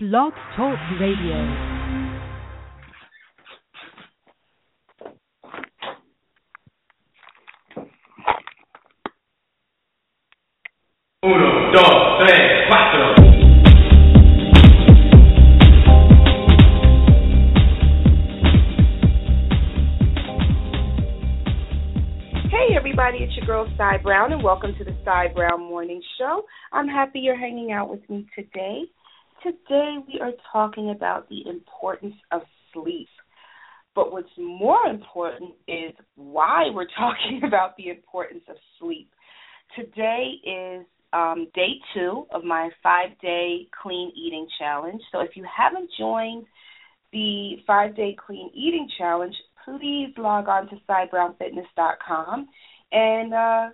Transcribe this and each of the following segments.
Blog Talk Radio. Uno, dos, tres, cuatro. Hey everybody, it's your girl Cy Brown and welcome to the Cy Brown Morning Show. I'm happy you're hanging out with me today. Today we are talking about the importance of sleep. But what's more important is why we're talking about the importance of sleep. Today is um, day two of my five day clean eating challenge. So if you haven't joined the five day clean eating challenge, please log on to cybrownfitness.com and uh,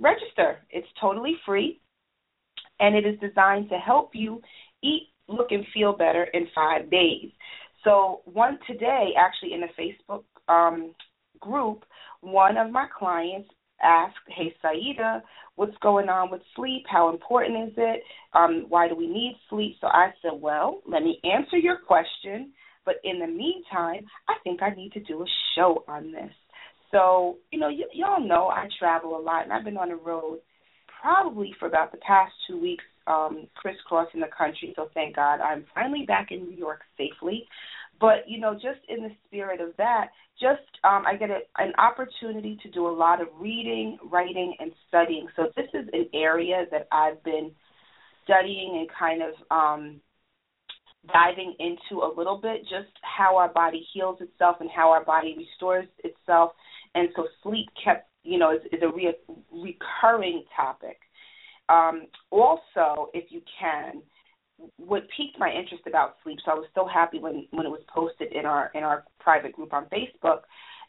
register. It's totally free and it is designed to help you eat, look, and feel better in five days. So, one today, actually, in a Facebook um, group, one of my clients asked, Hey, Saida, what's going on with sleep? How important is it? Um, why do we need sleep? So I said, Well, let me answer your question. But in the meantime, I think I need to do a show on this. So, you know, y- y'all know I travel a lot, and I've been on the road probably for about the past two weeks, um, crisscrossing the country. So thank God I'm finally back in New York safely. But you know, just in the spirit of that, just um, I get a, an opportunity to do a lot of reading, writing, and studying. So this is an area that I've been studying and kind of um, diving into a little bit, just how our body heals itself and how our body restores itself. And so sleep kept, you know, is, is a re- recurring topic. Um, also, if you can, what piqued my interest about sleep, so I was so happy when when it was posted in our in our private group on Facebook.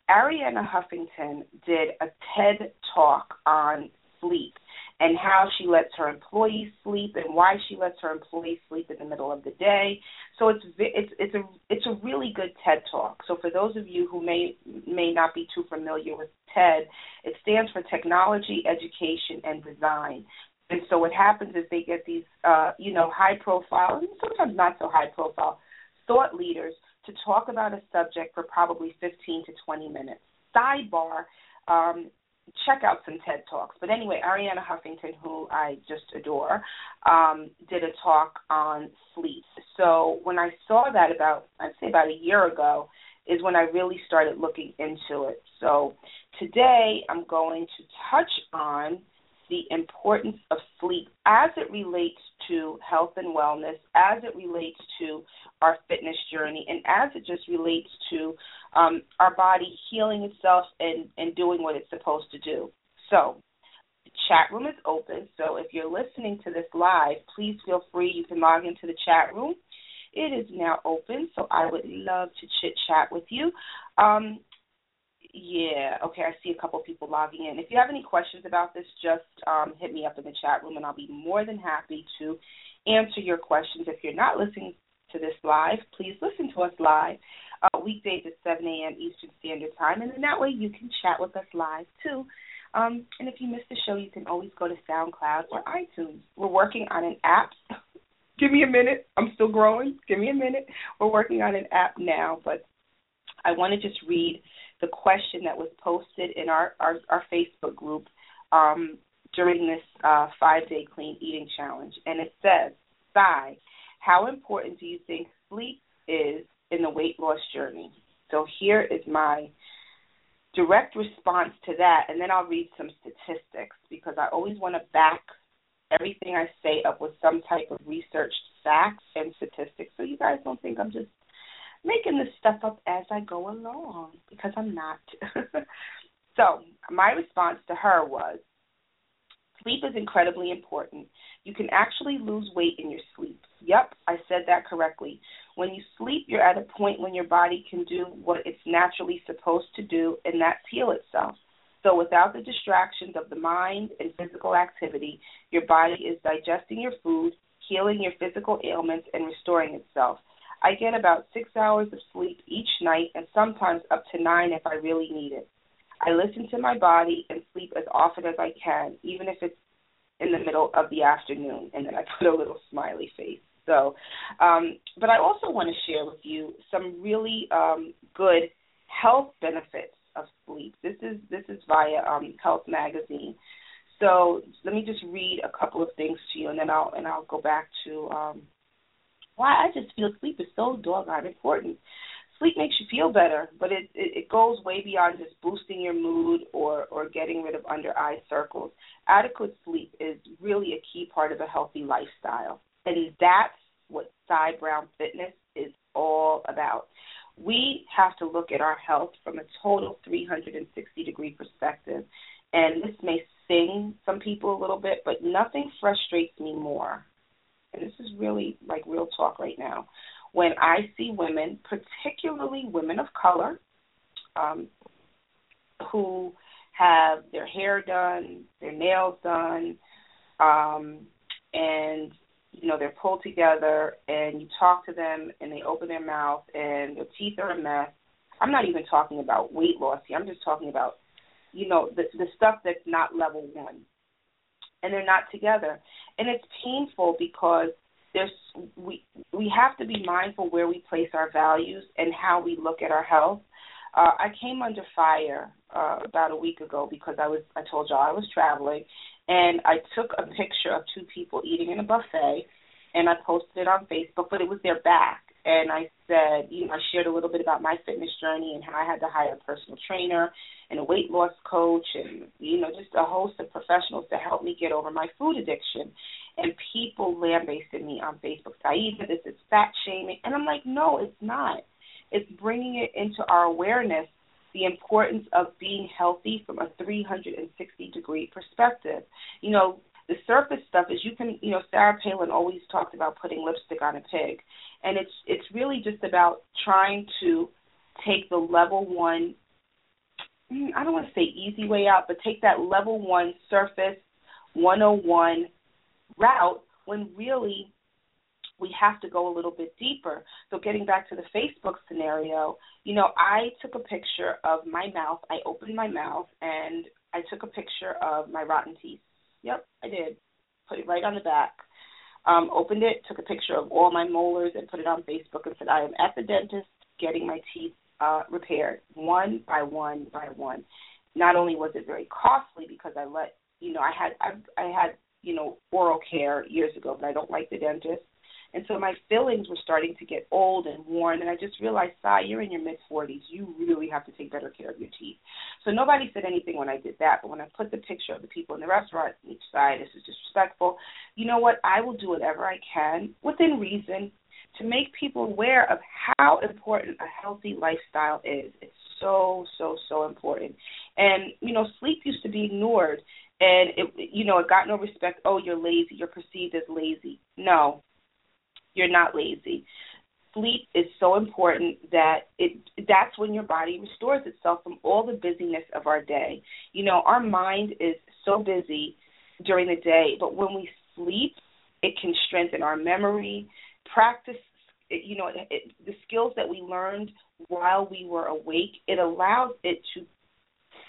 Arianna Huffington did a TED talk on sleep and how she lets her employees sleep and why she lets her employees sleep in the middle of the day. So it's it's it's a it's a really good TED talk. So for those of you who may may not be too familiar with TED, it stands for Technology, Education, and Design. And so what happens is they get these, uh, you know, high profile, and sometimes not so high profile, thought leaders to talk about a subject for probably 15 to 20 minutes. Sidebar, um, check out some TED Talks. But anyway, Arianna Huffington, who I just adore, um, did a talk on sleep. So when I saw that about, I'd say about a year ago, is when I really started looking into it. So today I'm going to touch on the importance of sleep as it relates to health and wellness, as it relates to our fitness journey, and as it just relates to um, our body healing itself and, and doing what it's supposed to do. So, the chat room is open. So, if you're listening to this live, please feel free. You can log into the chat room. It is now open, so I would love to chit chat with you. Um, yeah, okay, I see a couple people logging in. If you have any questions about this, just um, hit me up in the chat room and I'll be more than happy to answer your questions. If you're not listening to this live, please listen to us live uh, weekdays at 7 a.m. Eastern Standard Time, and then that way you can chat with us live too. Um, and if you missed the show, you can always go to SoundCloud or iTunes. We're working on an app. Give me a minute. I'm still growing. Give me a minute. We're working on an app now, but I want to just read the question that was posted in our, our, our Facebook group um, during this uh, five day clean eating challenge. And it says, Cy, how important do you think sleep is in the weight loss journey? So here is my direct response to that, and then I'll read some statistics because I always want to back everything I say up with some type of research facts and statistics so you guys don't think I'm just making this stuff up as I go along because I'm not. so, my response to her was sleep is incredibly important. You can actually lose weight in your sleep. Yep, I said that correctly. When you sleep, you're at a point when your body can do what it's naturally supposed to do, and that's heal itself. So, without the distractions of the mind and physical activity, your body is digesting your food, healing your physical ailments, and restoring itself. I get about six hours of sleep each night and sometimes up to nine if I really need it. I listen to my body and sleep as often as I can, even if it's in the middle of the afternoon. And then I put a little smiley face. So, um, but I also want to share with you some really um, good health benefits of sleep. This is this is via um, Health Magazine. So let me just read a couple of things to you, and then I'll and I'll go back to um, why I just feel sleep is so doggone important. Sleep makes you feel better, but it, it it goes way beyond just boosting your mood or or getting rid of under eye circles. Adequate sleep is really a key part of a healthy lifestyle, and that's what Cy Brown Fitness is all about. We have to look at our health from a total 360 degree perspective, and this may sting some people a little bit, but nothing frustrates me more. And this is really like real talk right now when I see women, particularly women of color, um, who have their hair done, their nails done, um, and you know they're pulled together, and you talk to them, and they open their mouth, and their teeth are a mess. I'm not even talking about weight loss here. I'm just talking about, you know, the the stuff that's not level one, and they're not together, and it's painful because there's we we have to be mindful where we place our values and how we look at our health. Uh, I came under fire uh, about a week ago because I was I told y'all I was traveling, and I took a picture of two people eating in a buffet, and I posted it on Facebook, but it was their back, and I said, you know, I shared a little bit about my fitness journey and how I had to hire a personal trainer and a weight loss coach, and you know, just a host of professionals to help me get over my food addiction and people lambasted me on Facebook. Saida, this is fat shaming, and I'm like, no, it's not. It's bringing it into our awareness the importance of being healthy from a 360 degree perspective. You know, the surface stuff is you can, you know, Sarah Palin always talked about putting lipstick on a pig, and it's it's really just about trying to take the level one. Mm, I don't want to say easy way out, but take that level one surface 101 route when really we have to go a little bit deeper. So getting back to the Facebook scenario, you know, I took a picture of my mouth. I opened my mouth and I took a picture of my rotten teeth. Yep, I did. Put it right on the back. Um, opened it, took a picture of all my molars and put it on Facebook and said, I am at the dentist getting my teeth uh, repaired one by one by one. Not only was it very costly because I let you know I had I, I had you know, oral care years ago, but I don't like the dentist. And so my fillings were starting to get old and worn, and I just realized, Cy, you're in your mid 40s. You really have to take better care of your teeth. So nobody said anything when I did that, but when I put the picture of the people in the restaurant each side, this is disrespectful. You know what? I will do whatever I can within reason to make people aware of how important a healthy lifestyle is. It's so, so, so important. And, you know, sleep used to be ignored and it you know it got no respect oh you're lazy you're perceived as lazy no you're not lazy. Sleep is so important that it that's when your body restores itself from all the busyness of our day. You know our mind is so busy during the day but when we sleep it can strengthen our memory practice you know it, it, the skills that we learned while we were awake it allows it to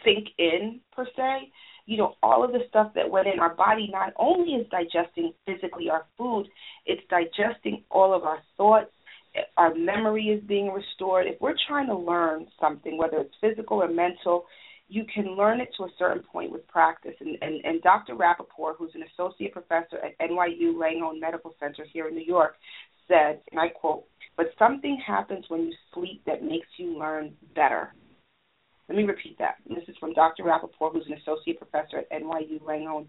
sink in per se you know, all of the stuff that went in our body not only is digesting physically our food, it's digesting all of our thoughts. Our memory is being restored. If we're trying to learn something, whether it's physical or mental, you can learn it to a certain point with practice. And, and, and Dr. Rapoport, who's an associate professor at NYU Langone Medical Center here in New York, said, and I quote, but something happens when you sleep that makes you learn better. Let me repeat that. This is from Dr. Rapoport, who's an associate professor at NYU Langone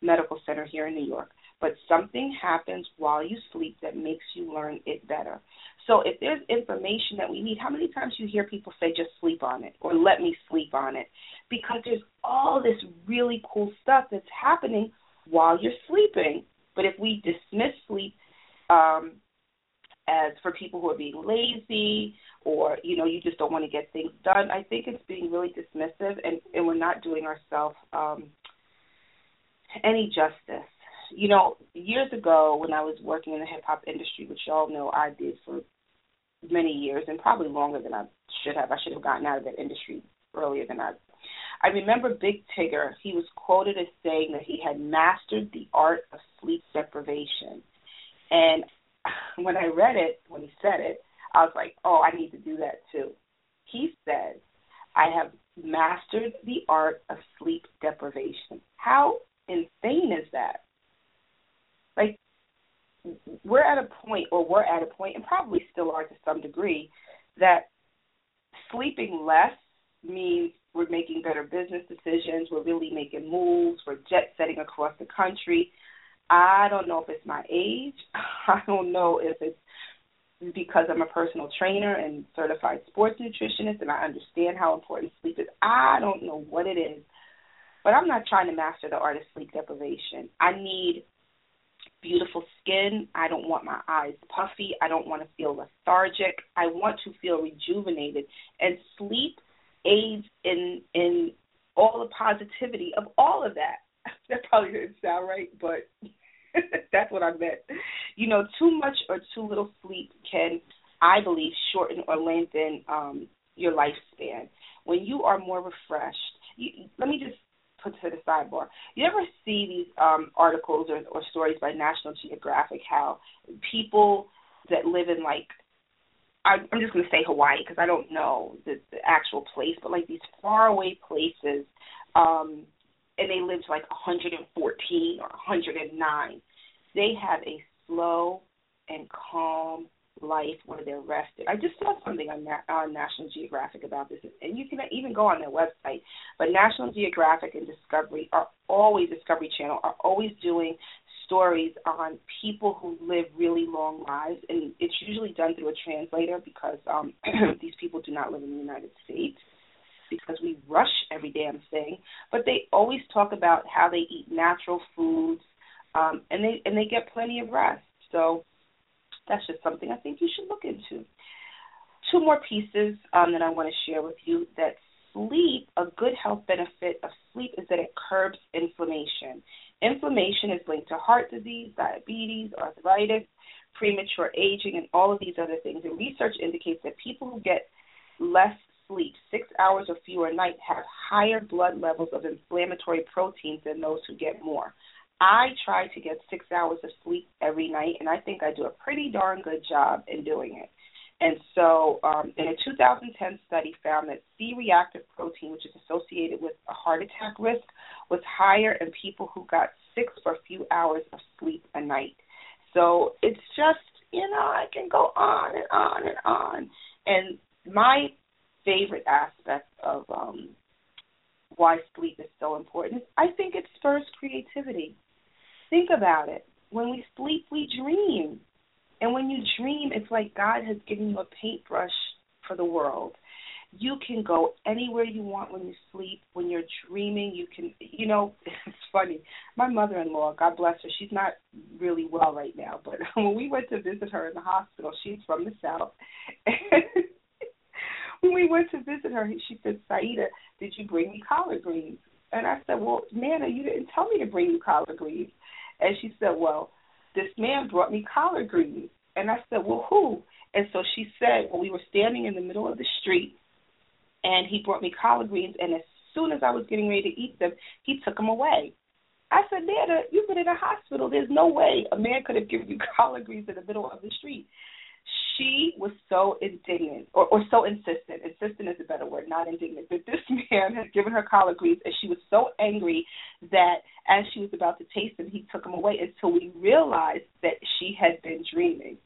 Medical Center here in New York. But something happens while you sleep that makes you learn it better. So if there's information that we need, how many times you hear people say just sleep on it or let me sleep on it? Because there's all this really cool stuff that's happening while you're sleeping. But if we dismiss sleep um, as for people who are being lazy or you know you just don't want to get things done i think it's being really dismissive and and we're not doing ourselves um any justice you know years ago when i was working in the hip hop industry which y'all know i did for many years and probably longer than i should have i should have gotten out of that industry earlier than i I remember Big Tigger, he was quoted as saying that he had mastered the art of sleep deprivation. And when I read it, when he said it, I was like, oh, I need to do that too. He says, I have mastered the art of sleep deprivation. How insane is that? Like, we're at a point, or we're at a point, and probably still are to some degree, that sleeping less means we're making better business decisions, we're really making moves, we're jet setting across the country. I don't know if it's my age. I don't know if it's because I'm a personal trainer and certified sports nutritionist and I understand how important sleep is. I don't know what it is, but I'm not trying to master the art of sleep deprivation. I need beautiful skin. I don't want my eyes puffy. I don't want to feel lethargic. I want to feel rejuvenated. And sleep aids in in all the positivity of all of that. That probably didn't sound right, but that's what I meant. You know, too much or too little sleep can, I believe, shorten or lengthen um, your lifespan. When you are more refreshed, you, let me just put to the sidebar. You ever see these um, articles or, or stories by National Geographic how people that live in like I'm just going to say Hawaii because I don't know the, the actual place, but like these faraway places, um, and they lived like 114 or 109. They have a slow and calm life where they're rested. I just saw something on, Na- on National Geographic about this, and you can even go on their website. But National Geographic and Discovery are always Discovery Channel are always doing stories on people who live really long lives, and it's usually done through a translator because um, these people do not live in the United States because we rush every damn thing. But they always talk about how they eat natural foods, um, and they and they get plenty of rest. So that's just something I think you should look into. Two more pieces um, that I want to share with you that sleep, a good health benefit of sleep is that it curbs inflammation. Inflammation is linked to heart disease, diabetes, arthritis, premature aging, and all of these other things. And research indicates that people who get less sleep, six hours or fewer a night, have higher blood levels of inflammatory proteins than those who get more. I try to get six hours of sleep every night, and I think I do a pretty darn good job in doing it. And so, um, in a 2010 study, found that C-reactive protein, which is associated with a heart attack risk, was higher in people who got six or few hours of sleep a night. So it's just, you know, I can go on and on and on. And my favorite aspect of um, why sleep is so important I think it spurs creativity. Think about it. When we sleep, we dream. And when you dream, it's like God has given you a paintbrush for the world. You can go anywhere you want when you sleep. When you're dreaming, you can, you know, it's funny. My mother in law, God bless her, she's not really well right now, but when we went to visit her in the hospital, she's from the South. when we went to visit her, she said, Saida, did you bring me collard greens? And I said, Well, Nana, you didn't tell me to bring you collard greens. And she said, Well, this man brought me collard greens. And I said, Well, who? And so she said, Well, we were standing in the middle of the street, and he brought me collard greens. And as soon as I was getting ready to eat them, he took them away. I said, Nana, you've been in a hospital. There's no way a man could have given you collard greens in the middle of the street she was so indignant or, or so insistent. Insistent is a better word, not indignant. That this man had given her collard greens, and she was so angry that as she was about to taste them, he took them away until we realized that she had been dreaming.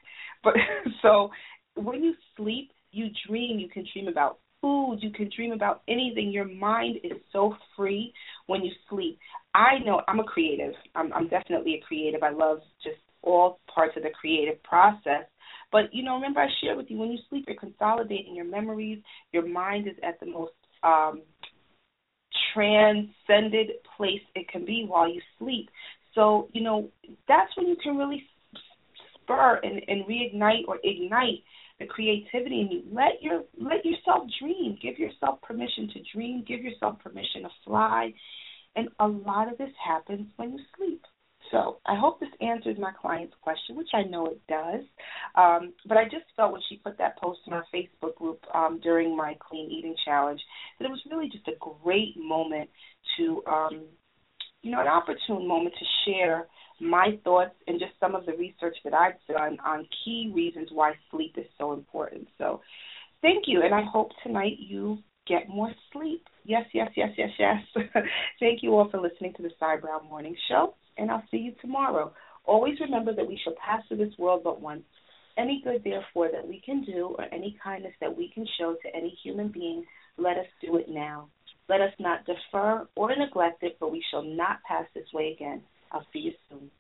But so when you sleep, you dream. You can dream about food. You can dream about anything. Your mind is so free when you sleep. I know I'm a creative. I'm, I'm definitely a creative. I love just all parts of the creative process. But you know, remember I shared with you when you sleep, you're consolidating your memories. Your mind is at the most um, transcended place it can be while you sleep. So you know that's when you can really spur and, and reignite or ignite the creativity in you. Let your let yourself dream. Give yourself permission to dream. Give yourself permission to fly. And a lot of this happens when you sleep. So I hope this answers my client's question, which I know it does. Um, but I just felt when she put that post in our Facebook group um, during my clean eating challenge that it was really just a great moment to, um, you know, an opportune moment to share my thoughts and just some of the research that I've done on key reasons why sleep is so important. So, thank you, and I hope tonight you get more sleep. Yes, yes, yes, yes, yes. thank you all for listening to the Cy Brown Morning Show, and I'll see you tomorrow. Always remember that we shall pass through this world but once. Any good, therefore, that we can do, or any kindness that we can show to any human being, let us do it now. Let us not defer or neglect it, for we shall not pass this way again. I'll see you soon.